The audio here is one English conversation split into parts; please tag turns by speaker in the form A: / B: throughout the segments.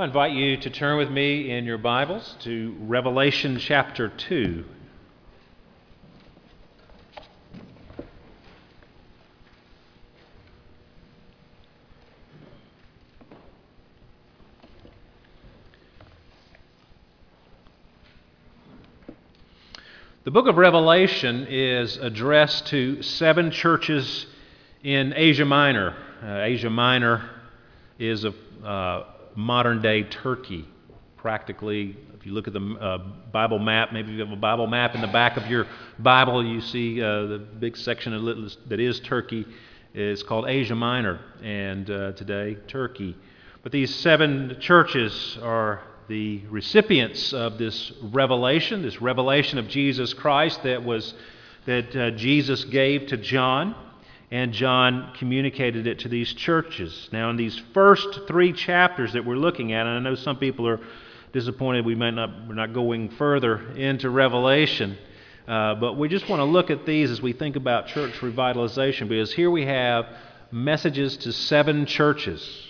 A: I invite you to turn with me in your Bibles to Revelation chapter 2. The book of Revelation is addressed to seven churches in Asia Minor. Uh, Asia Minor is a uh, modern day Turkey. Practically, if you look at the uh, Bible map, maybe you have a Bible map in the back of your Bible, you see uh, the big section that is Turkey. It's called Asia Minor, and uh, today, Turkey. But these seven churches are the recipients of this revelation, this revelation of Jesus Christ that was that uh, Jesus gave to John and John communicated it to these churches. Now, in these first three chapters that we're looking at, and I know some people are disappointed we might not we're not going further into Revelation, uh, but we just want to look at these as we think about church revitalization, because here we have messages to seven churches.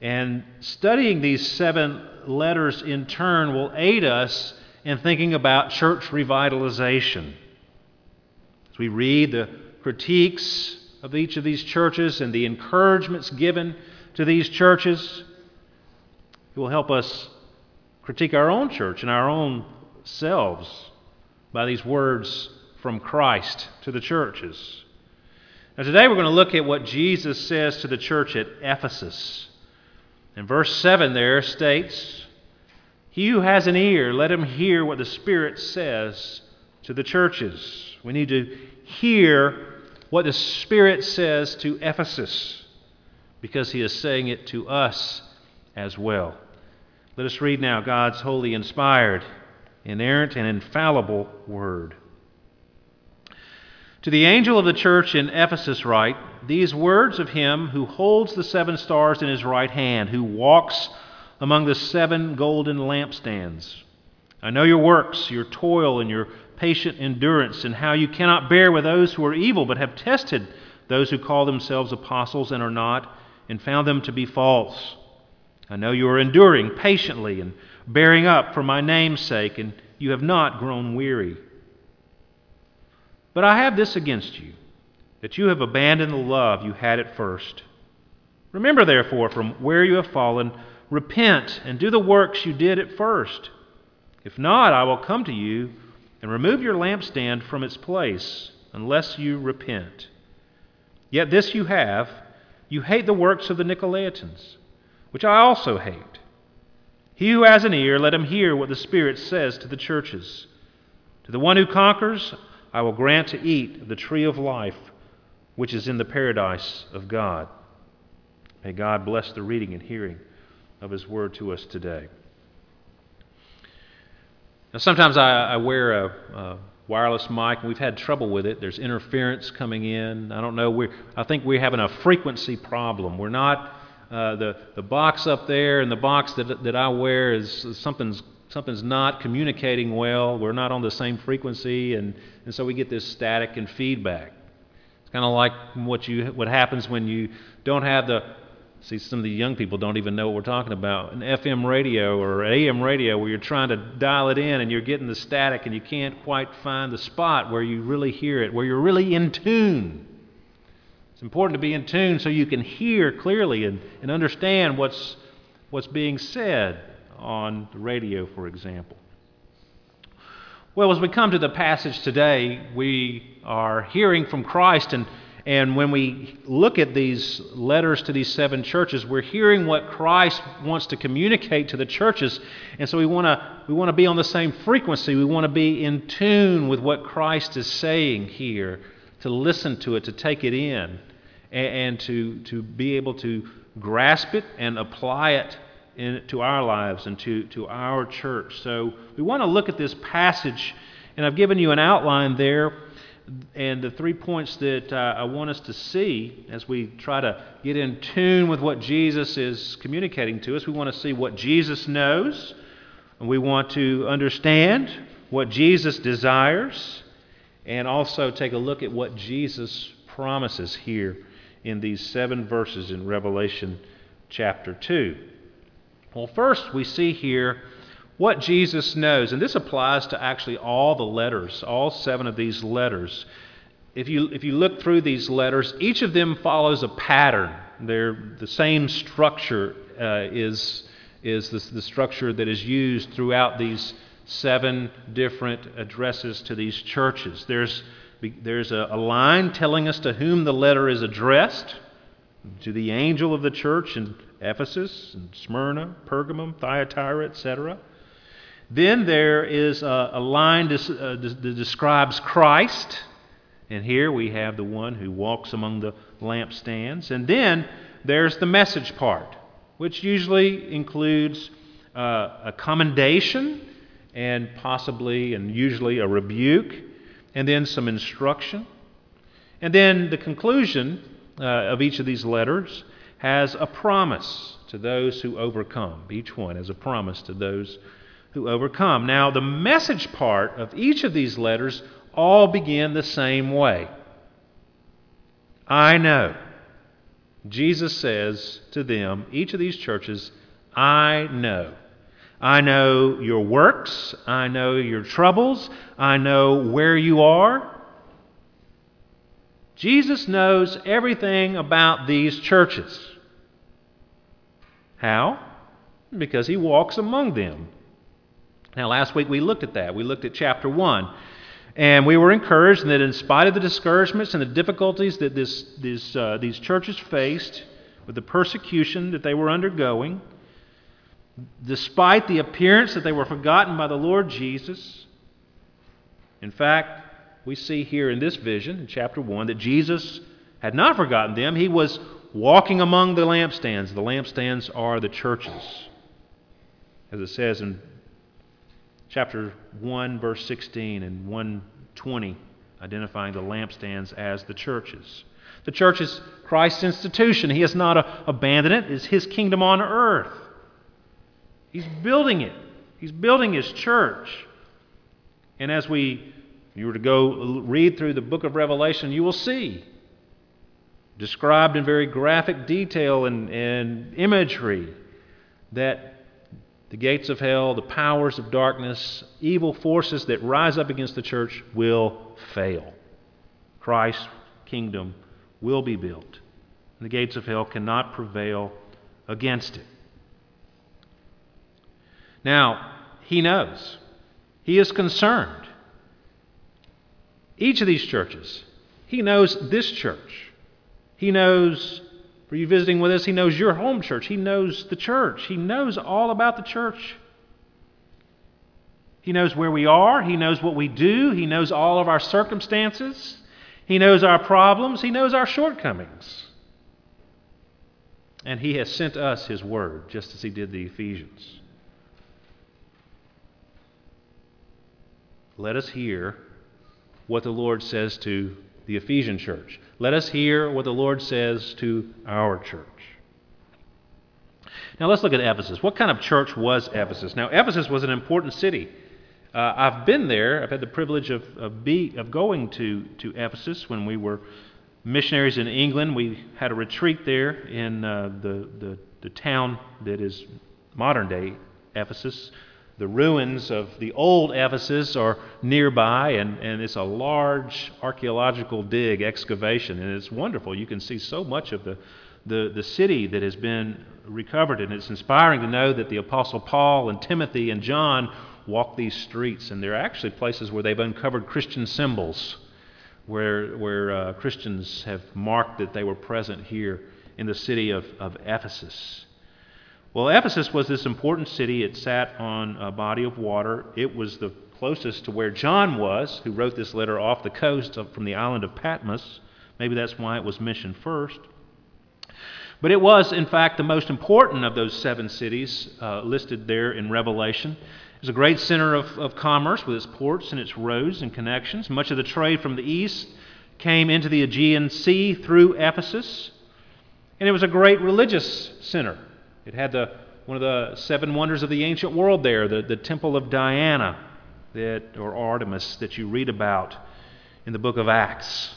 A: And studying these seven letters in turn will aid us in thinking about church revitalization. As we read the critiques of each of these churches and the encouragements given to these churches. It will help us critique our own church and our own selves by these words from Christ to the churches. Now, today we're going to look at what Jesus says to the church at Ephesus. And verse 7 there states, He who has an ear, let him hear what the Spirit says to the churches. We need to hear what the Spirit says to Ephesus because he is saying it to us as well. Let us read now God's holy, inspired, inerrant, and infallible word. To the angel of the church in Ephesus, write these words of him who holds the seven stars in his right hand, who walks among the seven golden lampstands. I know your works, your toil, and your patient endurance, and how you cannot bear with those who are evil, but have tested those who call themselves apostles and are not, and found them to be false. I know you are enduring patiently and bearing up for my name's sake, and you have not grown weary. But I have this against you, that you have abandoned the love you had at first. Remember, therefore, from where you have fallen, repent and do the works you did at first. If not, I will come to you and remove your lampstand from its place unless you repent. Yet this you have you hate the works of the Nicolaitans, which I also hate. He who has an ear, let him hear what the Spirit says to the churches. To the one who conquers, I will grant to eat the tree of life, which is in the paradise of God. May God bless the reading and hearing of His word to us today. Now, sometimes I, I wear a, a, wireless mic, and we've had trouble with it. There's interference coming in. I don't know. we I think we're having a frequency problem. We're not. Uh, the the box up there and the box that that I wear is, is something's something's not communicating well. We're not on the same frequency, and, and so we get this static and feedback. It's kind of like what you what happens when you don't have the See, some of the young people don't even know what we're talking about. An FM radio or AM radio where you're trying to dial it in and you're getting the static and you can't quite find the spot where you really hear it, where you're really in tune. It's important to be in tune so you can hear clearly and, and understand what's, what's being said on the radio, for example. Well, as we come to the passage today, we are hearing from Christ and and when we look at these letters to these seven churches, we're hearing what Christ wants to communicate to the churches. And so we want to we want to be on the same frequency. We want to be in tune with what Christ is saying here, to listen to it, to take it in, and, and to, to be able to grasp it and apply it in, to our lives and to, to our church. So we want to look at this passage, and I've given you an outline there and the three points that uh, I want us to see as we try to get in tune with what Jesus is communicating to us, we want to see what Jesus knows, and we want to understand what Jesus desires, and also take a look at what Jesus promises here in these seven verses in Revelation chapter 2. Well, first, we see here what Jesus knows, and this applies to actually all the letters, all seven of these letters. If you, if you look through these letters, each of them follows a pattern. They're the same structure uh, is, is the, the structure that is used throughout these seven different addresses to these churches. There's, there's a, a line telling us to whom the letter is addressed to the angel of the church in Ephesus and Smyrna, Pergamum, Thyatira, etc. Then there is a, a line that uh, describes Christ. And here we have the one who walks among the lampstands. And then there's the message part, which usually includes uh, a commendation and possibly and usually a rebuke, and then some instruction. And then the conclusion uh, of each of these letters has a promise to those who overcome. Each one has a promise to those who overcome. Now, the message part of each of these letters all begin the same way. I know. Jesus says to them, each of these churches, I know. I know your works. I know your troubles. I know where you are. Jesus knows everything about these churches. How? Because he walks among them. Now, last week we looked at that. We looked at chapter 1. And we were encouraged that in spite of the discouragements and the difficulties that this, this, uh, these churches faced with the persecution that they were undergoing, despite the appearance that they were forgotten by the Lord Jesus, in fact, we see here in this vision, in chapter 1, that Jesus had not forgotten them. He was walking among the lampstands. The lampstands are the churches. As it says in chapter 1, verse 16 and 120, identifying the lampstands as the churches. The church is Christ's institution. He has not abandoned it, it's His kingdom on earth. He's building it, He's building His church. And as we if you were to go read through the book of Revelation, you will see described in very graphic detail and, and imagery that the gates of hell, the powers of darkness, evil forces that rise up against the church will fail. Christ's kingdom will be built. The gates of hell cannot prevail against it. Now, he knows. He is concerned. Each of these churches, he knows this church. He knows for you visiting with us, He knows your home church. He knows the church. He knows all about the church. He knows where we are. He knows what we do. He knows all of our circumstances. He knows our problems. He knows our shortcomings. And He has sent us His Word, just as He did the Ephesians. Let us hear what the Lord says to the Ephesian church. Let us hear what the Lord says to our church. Now let's look at Ephesus. What kind of church was Ephesus? Now, Ephesus was an important city. Uh, I've been there. I've had the privilege of, of, be, of going to, to Ephesus when we were missionaries in England. We had a retreat there in uh, the, the, the town that is modern day Ephesus the ruins of the old Ephesus are nearby, and, and it's a large archaeological dig excavation, and it's wonderful. You can see so much of the, the, the city that has been recovered, and it's inspiring to know that the Apostle Paul and Timothy and John walk these streets, and there are actually places where they've uncovered Christian symbols, where, where uh, Christians have marked that they were present here in the city of, of Ephesus. Well, Ephesus was this important city. It sat on a body of water. It was the closest to where John was, who wrote this letter off the coast from the island of Patmos. Maybe that's why it was mentioned first. But it was, in fact, the most important of those seven cities uh, listed there in Revelation. It was a great center of, of commerce with its ports and its roads and connections. Much of the trade from the east came into the Aegean Sea through Ephesus. And it was a great religious center. It had the, one of the seven wonders of the ancient world there, the, the temple of Diana that, or Artemis that you read about in the book of Acts.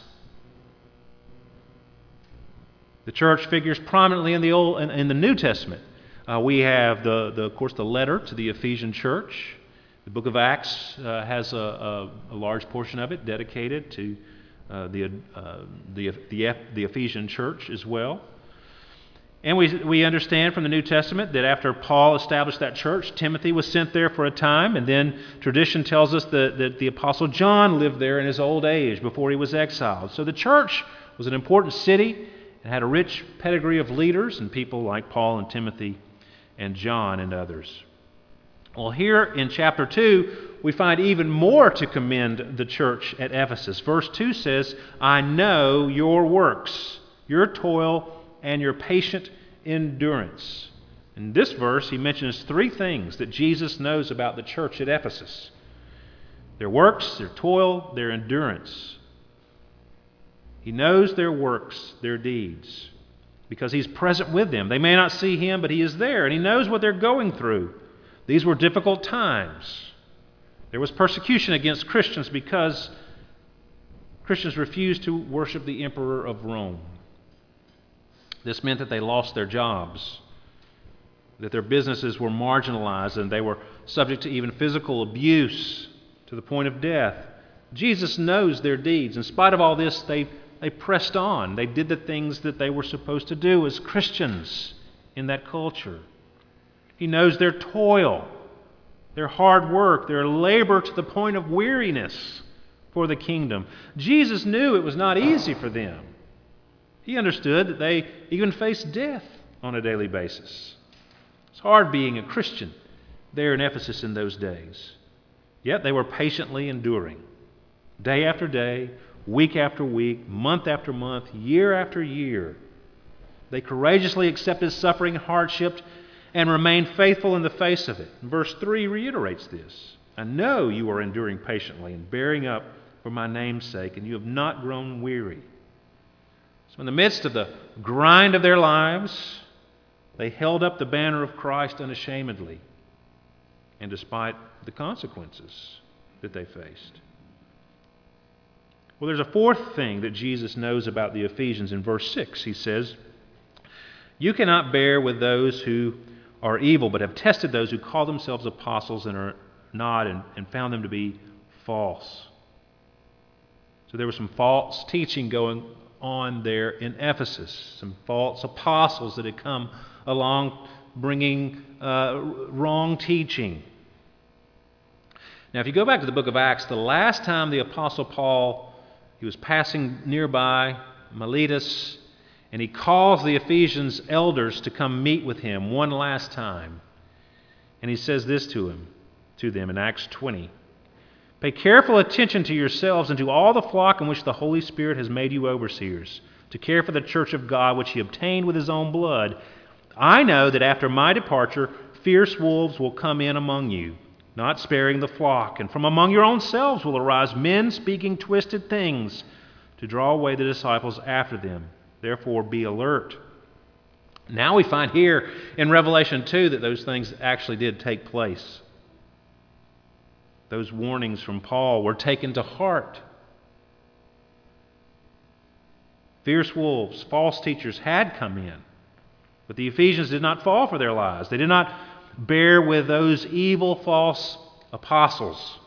A: The church figures prominently in the, Old, in, in the New Testament. Uh, we have, the, the, of course, the letter to the Ephesian church. The book of Acts uh, has a, a, a, large portion of it dedicated to uh, the, uh, the, the, the Ephesian church as well. And we, we understand from the New Testament that after Paul established that church, Timothy was sent there for a time, and then tradition tells us that, that the Apostle John lived there in his old age before he was exiled. So the church was an important city and had a rich pedigree of leaders and people like Paul and Timothy and John and others. Well, here in chapter 2, we find even more to commend the church at Ephesus. Verse 2 says, I know your works, your toil, and your patient endurance. In this verse, he mentions three things that Jesus knows about the church at Ephesus their works, their toil, their endurance. He knows their works, their deeds, because he's present with them. They may not see him, but he is there, and he knows what they're going through. These were difficult times. There was persecution against Christians because Christians refused to worship the emperor of Rome. This meant that they lost their jobs, that their businesses were marginalized, and they were subject to even physical abuse to the point of death. Jesus knows their deeds. In spite of all this, they, they pressed on. They did the things that they were supposed to do as Christians in that culture. He knows their toil, their hard work, their labor to the point of weariness for the kingdom. Jesus knew it was not easy for them. He understood that they even faced death on a daily basis. It's hard being a Christian there in Ephesus in those days. Yet they were patiently enduring, day after day, week after week, month after month, year after year. They courageously accepted suffering and hardship and remained faithful in the face of it. verse 3 reiterates this I know you are enduring patiently and bearing up for my name's sake, and you have not grown weary. So, in the midst of the grind of their lives, they held up the banner of Christ unashamedly, and despite the consequences that they faced. Well, there's a fourth thing that Jesus knows about the Ephesians in verse 6. He says, You cannot bear with those who are evil, but have tested those who call themselves apostles and are not, and, and found them to be false. So there was some false teaching going on there in Ephesus. Some false apostles that had come along bringing uh, wrong teaching. Now, if you go back to the book of Acts, the last time the apostle Paul he was passing nearby Miletus, and he calls the Ephesians elders to come meet with him one last time. And he says this to him, to them in Acts 20. Pay careful attention to yourselves and to all the flock in which the Holy Spirit has made you overseers, to care for the church of God which he obtained with his own blood. I know that after my departure, fierce wolves will come in among you, not sparing the flock, and from among your own selves will arise men speaking twisted things to draw away the disciples after them. Therefore, be alert. Now we find here in Revelation 2 that those things actually did take place those warnings from Paul were taken to heart. Fierce wolves, false teachers had come in, but the Ephesians did not fall for their lies. They did not bear with those evil false apostles.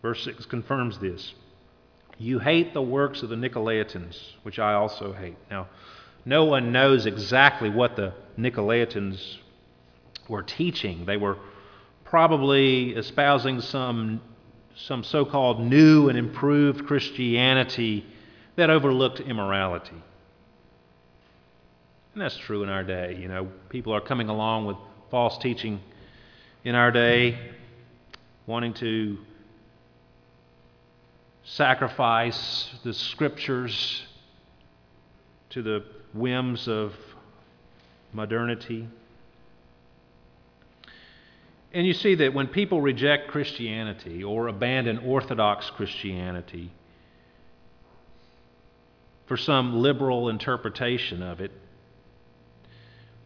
A: Verse 6 confirms this. You hate the works of the Nicolaitans, which I also hate. Now, no one knows exactly what the Nicolaitans were teaching. They were probably espousing some, some so called new and improved Christianity that overlooked immorality. And that's true in our day. You know, people are coming along with false teaching in our day, wanting to sacrifice the scriptures to the whims of modernity. And you see that when people reject Christianity or abandon Orthodox Christianity for some liberal interpretation of it,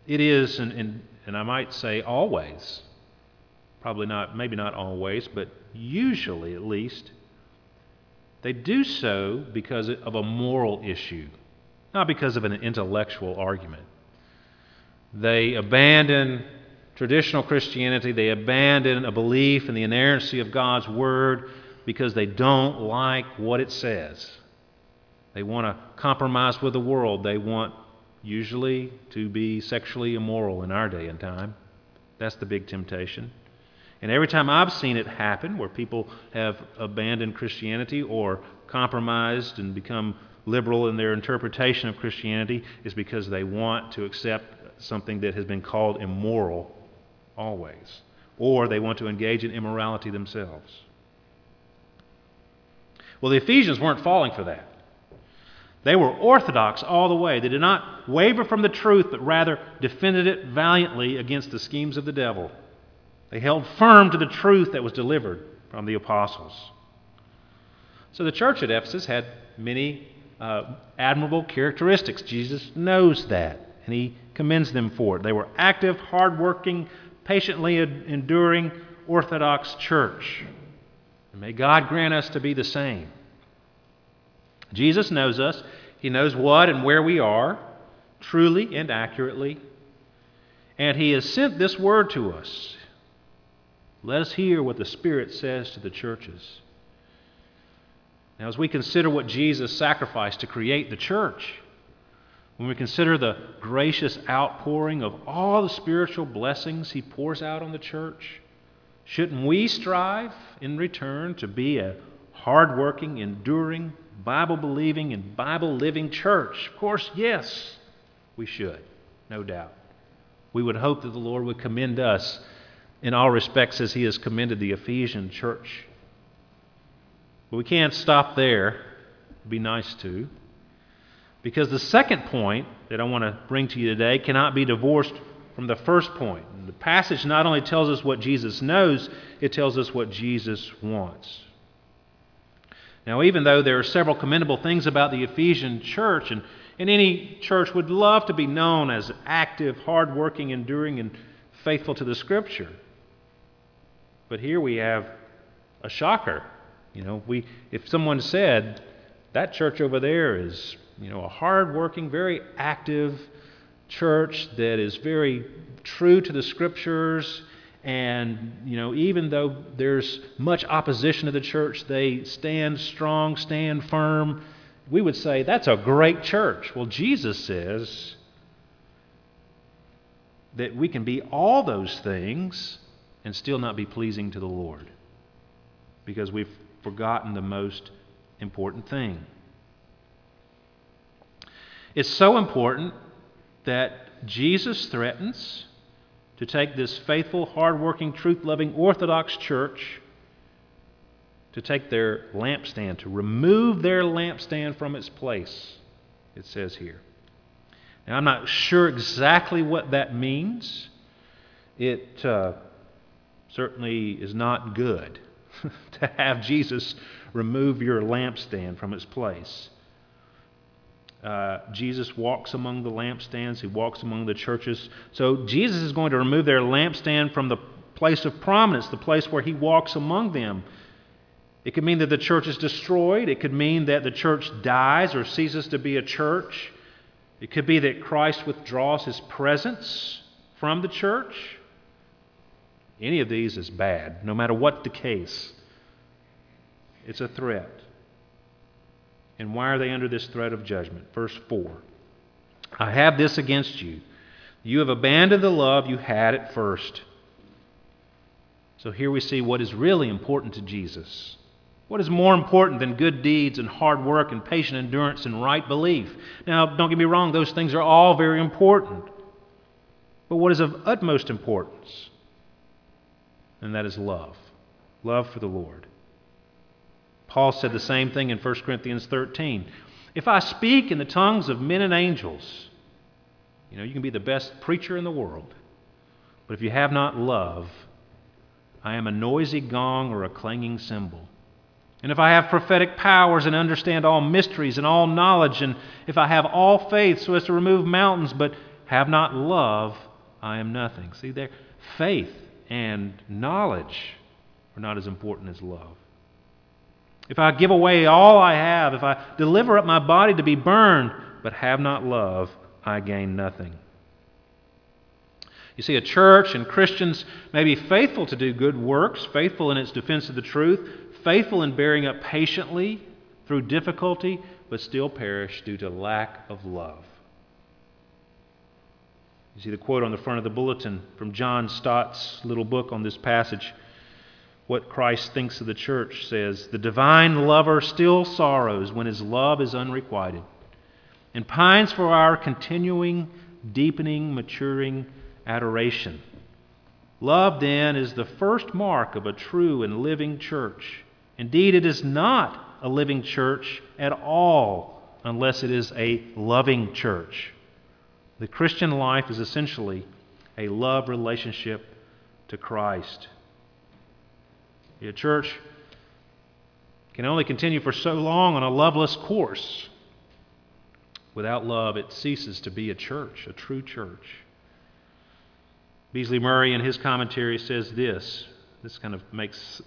A: it is, and, and, and I might say always, probably not, maybe not always, but usually at least, they do so because of a moral issue, not because of an intellectual argument. They abandon traditional Christianity, they abandon a belief in the inerrancy of God's Word because they don't like what it says. They want to compromise with the world. They want, usually, to be sexually immoral in our day and time. That's the big temptation. And every time I've seen it happen, where people have abandoned Christianity or compromised and become liberal in their interpretation of Christianity, is because they want to accept something that has been called immoral always. Or they want to engage in immorality themselves. Well, the Ephesians weren't falling for that. They were orthodox all the way. They did not waver from the truth, but rather defended it valiantly against the schemes of the devil. They held firm to the truth that was delivered from the apostles. So the church at Ephesus had many uh, admirable characteristics. Jesus knows that, and he commends them for it. They were active, hardworking, patiently enduring Orthodox church. And may God grant us to be the same. Jesus knows us. He knows what and where we are, truly and accurately. And He has sent this word to us. Let us hear what the Spirit says to the churches. Now, as we consider what Jesus sacrificed to create the church, when we consider the gracious outpouring of all the spiritual blessings He pours out on the church, shouldn't we strive in return to be a hardworking, enduring, Bible believing, and Bible living church? Of course, yes, we should, no doubt. We would hope that the Lord would commend us in all respects as He has commended the Ephesian church. But we can't stop there. It'd be nice to. Because the second point that I want to bring to you today cannot be divorced from the first point. The passage not only tells us what Jesus knows, it tells us what Jesus wants. Now, even though there are several commendable things about the Ephesian church, and, and any church would love to be known as active, hardworking, enduring, and faithful to the Scripture. But here we have a shocker. You know, we, if someone said, that church over there is you know, a hardworking, very active church that is very true to the scriptures. And, you know, even though there's much opposition to the church, they stand strong, stand firm. We would say that's a great church. Well, Jesus says that we can be all those things and still not be pleasing to the Lord because we've forgotten the most important thing. It's so important that Jesus threatens to take this faithful, hardworking, truth loving Orthodox church to take their lampstand, to remove their lampstand from its place, it says here. Now, I'm not sure exactly what that means. It uh, certainly is not good to have Jesus remove your lampstand from its place. Uh, Jesus walks among the lampstands, he walks among the churches. So Jesus is going to remove their lampstand from the place of prominence, the place where he walks among them. It could mean that the church is destroyed. It could mean that the church dies or ceases to be a church. It could be that Christ withdraws his presence from the church. Any of these is bad, no matter what the case. It's a threat. And why are they under this threat of judgment? Verse 4 I have this against you. You have abandoned the love you had at first. So here we see what is really important to Jesus. What is more important than good deeds and hard work and patient endurance and right belief? Now, don't get me wrong, those things are all very important. But what is of utmost importance? And that is love love for the Lord. Paul said the same thing in 1 Corinthians 13. If I speak in the tongues of men and angels, you know, you can be the best preacher in the world. But if you have not love, I am a noisy gong or a clanging cymbal. And if I have prophetic powers and understand all mysteries and all knowledge, and if I have all faith so as to remove mountains, but have not love, I am nothing. See there? Faith and knowledge are not as important as love. If I give away all I have, if I deliver up my body to be burned, but have not love, I gain nothing. You see, a church and Christians may be faithful to do good works, faithful in its defense of the truth, faithful in bearing up patiently through difficulty, but still perish due to lack of love. You see the quote on the front of the bulletin from John Stott's little book on this passage. What Christ thinks of the church says The divine lover still sorrows when his love is unrequited and pines for our continuing, deepening, maturing adoration. Love, then, is the first mark of a true and living church. Indeed, it is not a living church at all unless it is a loving church. The Christian life is essentially a love relationship to Christ. A church can only continue for so long on a loveless course. Without love, it ceases to be a church, a true church. Beasley Murray, in his commentary, says this. This kind of makes,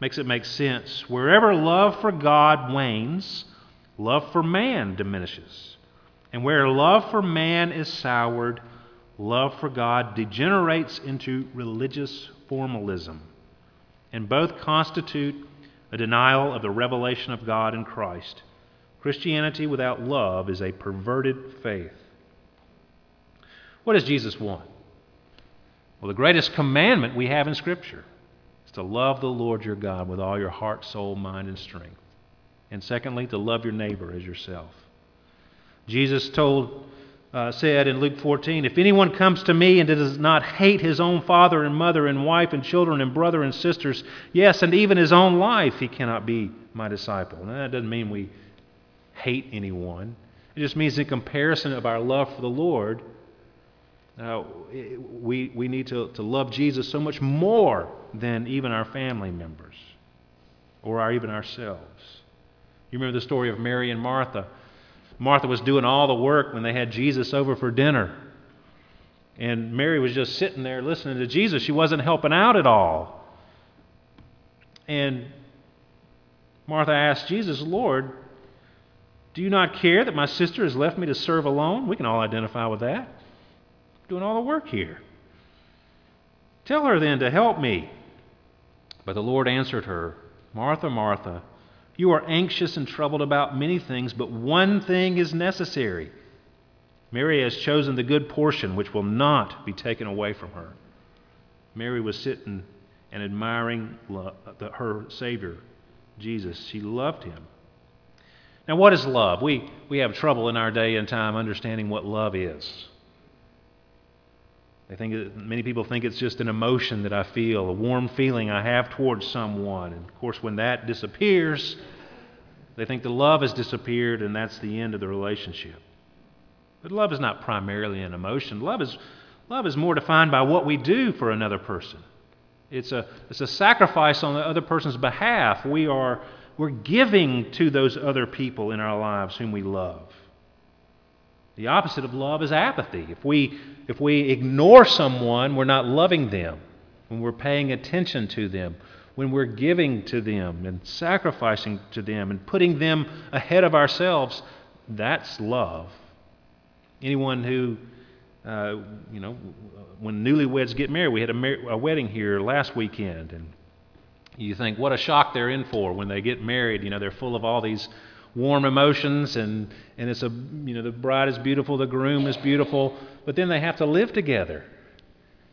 A: makes it make sense. Wherever love for God wanes, love for man diminishes. And where love for man is soured, love for God degenerates into religious formalism. And both constitute a denial of the revelation of God in Christ. Christianity without love is a perverted faith. What does Jesus want? Well, the greatest commandment we have in Scripture is to love the Lord your God with all your heart, soul, mind, and strength. And secondly, to love your neighbor as yourself. Jesus told, uh, said in Luke 14, If anyone comes to me and does not hate his own father and mother and wife and children and brother and sisters, yes, and even his own life, he cannot be my disciple. Now, that doesn't mean we hate anyone. It just means in comparison of our love for the Lord, uh, we, we need to, to love Jesus so much more than even our family members or our, even ourselves. You remember the story of Mary and Martha. Martha was doing all the work when they had Jesus over for dinner. And Mary was just sitting there listening to Jesus. She wasn't helping out at all. And Martha asked Jesus, Lord, do you not care that my sister has left me to serve alone? We can all identify with that doing all the work here. Tell her then to help me. But the Lord answered her, Martha, Martha, you are anxious and troubled about many things, but one thing is necessary. Mary has chosen the good portion which will not be taken away from her. Mary was sitting and admiring her Savior, Jesus. She loved him. Now, what is love? We, we have trouble in our day and time understanding what love is. I think many people think it's just an emotion that I feel, a warm feeling I have towards someone. And of course, when that disappears, they think the love has disappeared and that's the end of the relationship. But love is not primarily an emotion. Love is, love is more defined by what we do for another person. It's a, it's a sacrifice on the other person's behalf. We are, we're giving to those other people in our lives whom we love. The opposite of love is apathy. If we, if we ignore someone, we're not loving them. When we're paying attention to them, when we're giving to them and sacrificing to them and putting them ahead of ourselves, that's love. Anyone who, uh, you know, when newlyweds get married, we had a, mar- a wedding here last weekend, and you think, what a shock they're in for when they get married. You know, they're full of all these warm emotions and, and it's a you know the bride is beautiful the groom is beautiful but then they have to live together.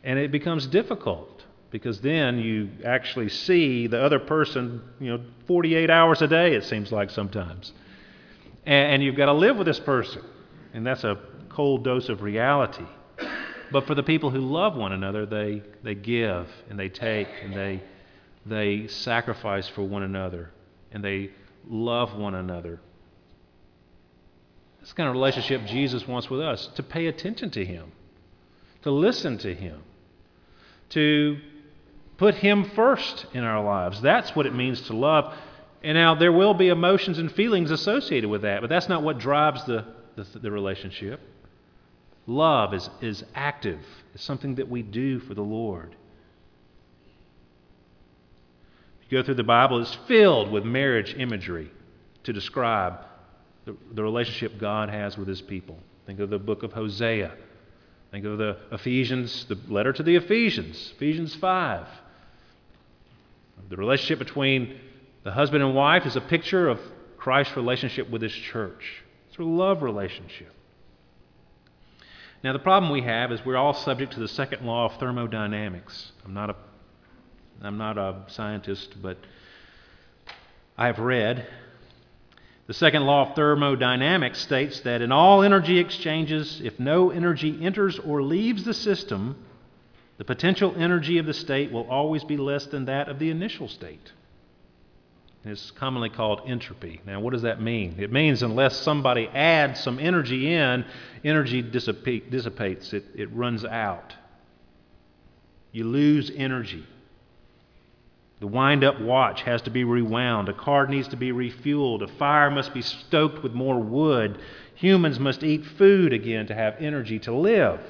A: And it becomes difficult because then you actually see the other person you know 48 hours a day it seems like sometimes. And, and you've got to live with this person and that's a cold dose of reality. But for the people who love one another they, they give and they take and they, they sacrifice for one another and they love one another. That's the kind of relationship Jesus wants with us to pay attention to Him, to listen to Him, to put Him first in our lives. That's what it means to love. And now there will be emotions and feelings associated with that, but that's not what drives the, the, the relationship. Love is, is active, it's something that we do for the Lord. you go through the Bible, it's filled with marriage imagery to describe the, the relationship God has with his people. Think of the book of Hosea, Think of the Ephesians, the letter to the Ephesians, Ephesians 5. The relationship between the husband and wife is a picture of Christ's relationship with his church. It's a love relationship. Now, the problem we have is we're all subject to the second law of thermodynamics. I'm not a, I'm not a scientist, but I have read. The second law of thermodynamics states that in all energy exchanges, if no energy enters or leaves the system, the potential energy of the state will always be less than that of the initial state. It's commonly called entropy. Now, what does that mean? It means unless somebody adds some energy in, energy dissipates, it, it runs out. You lose energy. The wind up watch has to be rewound. A car needs to be refueled. A fire must be stoked with more wood. Humans must eat food again to have energy to live.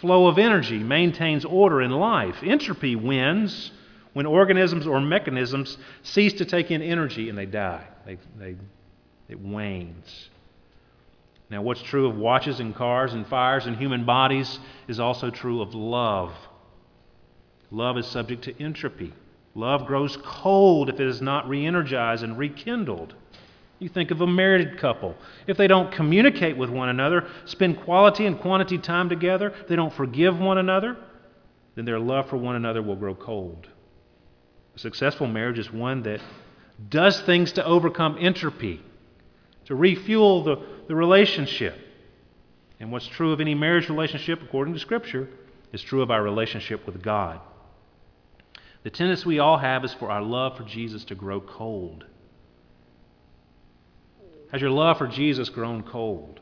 A: Flow of energy maintains order in life. Entropy wins when organisms or mechanisms cease to take in energy and they die. They, they, it wanes. Now, what's true of watches and cars and fires and human bodies is also true of love. Love is subject to entropy. Love grows cold if it is not re energized and rekindled. You think of a married couple. If they don't communicate with one another, spend quality and quantity time together, they don't forgive one another, then their love for one another will grow cold. A successful marriage is one that does things to overcome entropy, to refuel the, the relationship. And what's true of any marriage relationship, according to Scripture, is true of our relationship with God. The tendency we all have is for our love for Jesus to grow cold. Has your love for Jesus grown cold?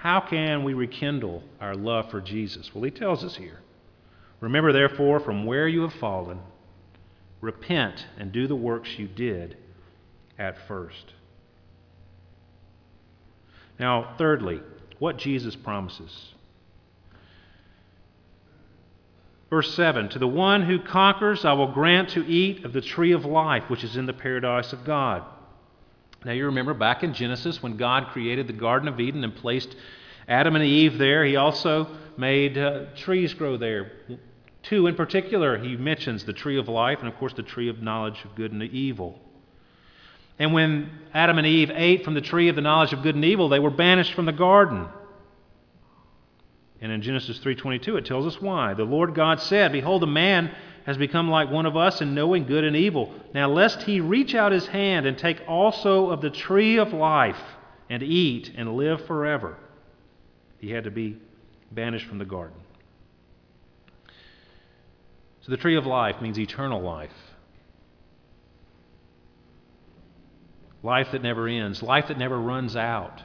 A: How can we rekindle our love for Jesus? Well, he tells us here. Remember, therefore, from where you have fallen, repent and do the works you did at first. Now, thirdly, what Jesus promises. Verse 7 To the one who conquers, I will grant to eat of the tree of life, which is in the paradise of God. Now, you remember back in Genesis when God created the Garden of Eden and placed Adam and Eve there, he also made uh, trees grow there. Two in particular, he mentions the tree of life and, of course, the tree of knowledge of good and evil. And when Adam and Eve ate from the tree of the knowledge of good and evil, they were banished from the garden. And in Genesis 3:22 it tells us why. The Lord God said, "Behold, a man has become like one of us in knowing good and evil. Now lest he reach out his hand and take also of the tree of life and eat and live forever." He had to be banished from the garden. So the tree of life means eternal life. Life that never ends, life that never runs out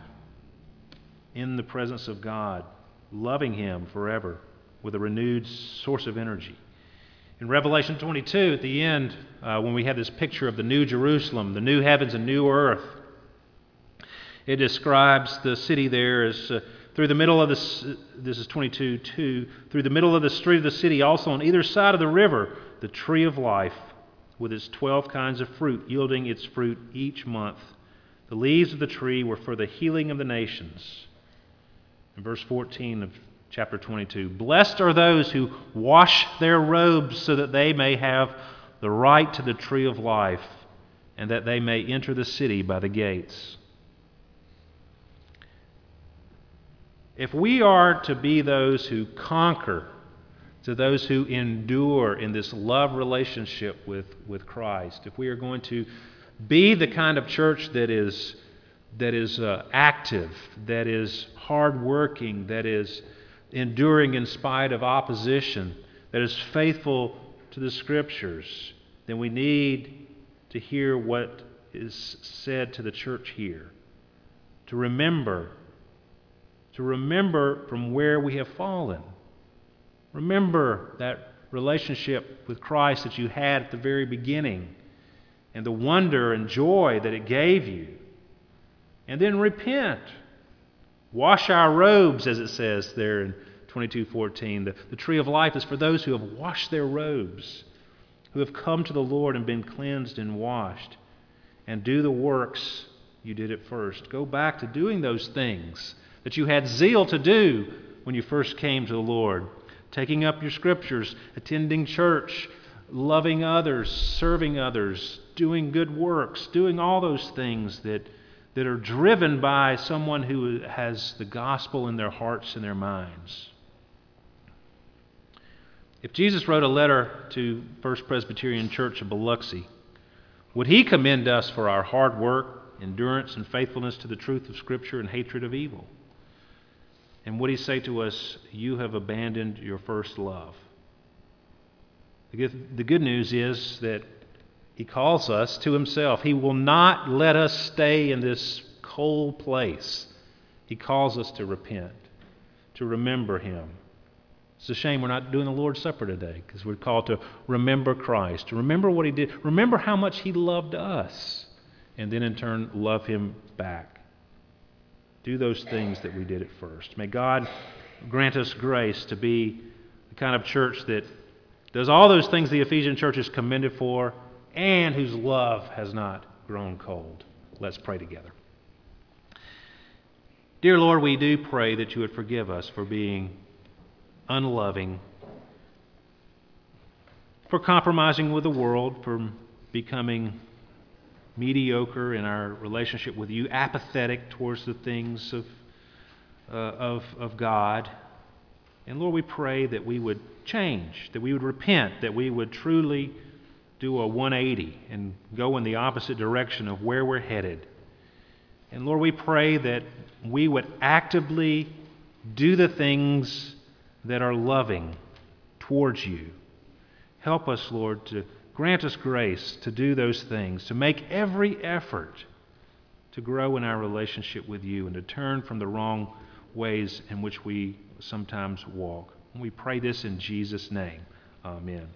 A: in the presence of God, loving Him forever with a renewed source of energy. In Revelation 22, at the end, uh, when we have this picture of the new Jerusalem, the new heavens and new earth, it describes the city there as uh, through the middle of the, this is 22 2, through the middle of the street of the city, also on either side of the river, the tree of life with its 12 kinds of fruit, yielding its fruit each month. The leaves of the tree were for the healing of the nations. In verse 14 of chapter 22, blessed are those who wash their robes so that they may have the right to the tree of life and that they may enter the city by the gates. If we are to be those who conquer, to those who endure in this love relationship with, with Christ, if we are going to be the kind of church that is, that is uh, active, that is hardworking, that is enduring in spite of opposition, that is faithful to the Scriptures, then we need to hear what is said to the church here. To remember to remember from where we have fallen. Remember that relationship with Christ that you had at the very beginning and the wonder and joy that it gave you. And then repent. Wash our robes, as it says there in 22:14. The, the tree of life is for those who have washed their robes, who have come to the Lord and been cleansed and washed, and do the works you did at first. Go back to doing those things that you had zeal to do when you first came to the Lord. Taking up your scriptures, attending church, loving others, serving others, doing good works, doing all those things that, that are driven by someone who has the gospel in their hearts and their minds. If Jesus wrote a letter to First Presbyterian Church of Biloxi, would he commend us for our hard work, endurance, and faithfulness to the truth of Scripture and hatred of evil? And would he say to us, You have abandoned your first love? The good news is that he calls us to himself. He will not let us stay in this cold place. He calls us to repent, to remember him. It's a shame we're not doing the Lord's Supper today because we're called to remember Christ, to remember what he did, remember how much he loved us, and then in turn love him back. Do those things that we did at first. May God grant us grace to be the kind of church that does all those things the Ephesian church is commended for and whose love has not grown cold. Let's pray together. Dear Lord, we do pray that you would forgive us for being unloving, for compromising with the world, for becoming mediocre in our relationship with you, apathetic towards the things of, uh, of, of God. And Lord, we pray that we would change, that we would repent, that we would truly do a 180 and go in the opposite direction of where we're headed. And Lord, we pray that we would actively do the things that are loving towards you. Help us, Lord, to grant us grace to do those things, to make every effort to grow in our relationship with you and to turn from the wrong ways in which we sometimes walk. we pray this in Jesus' name. Amen.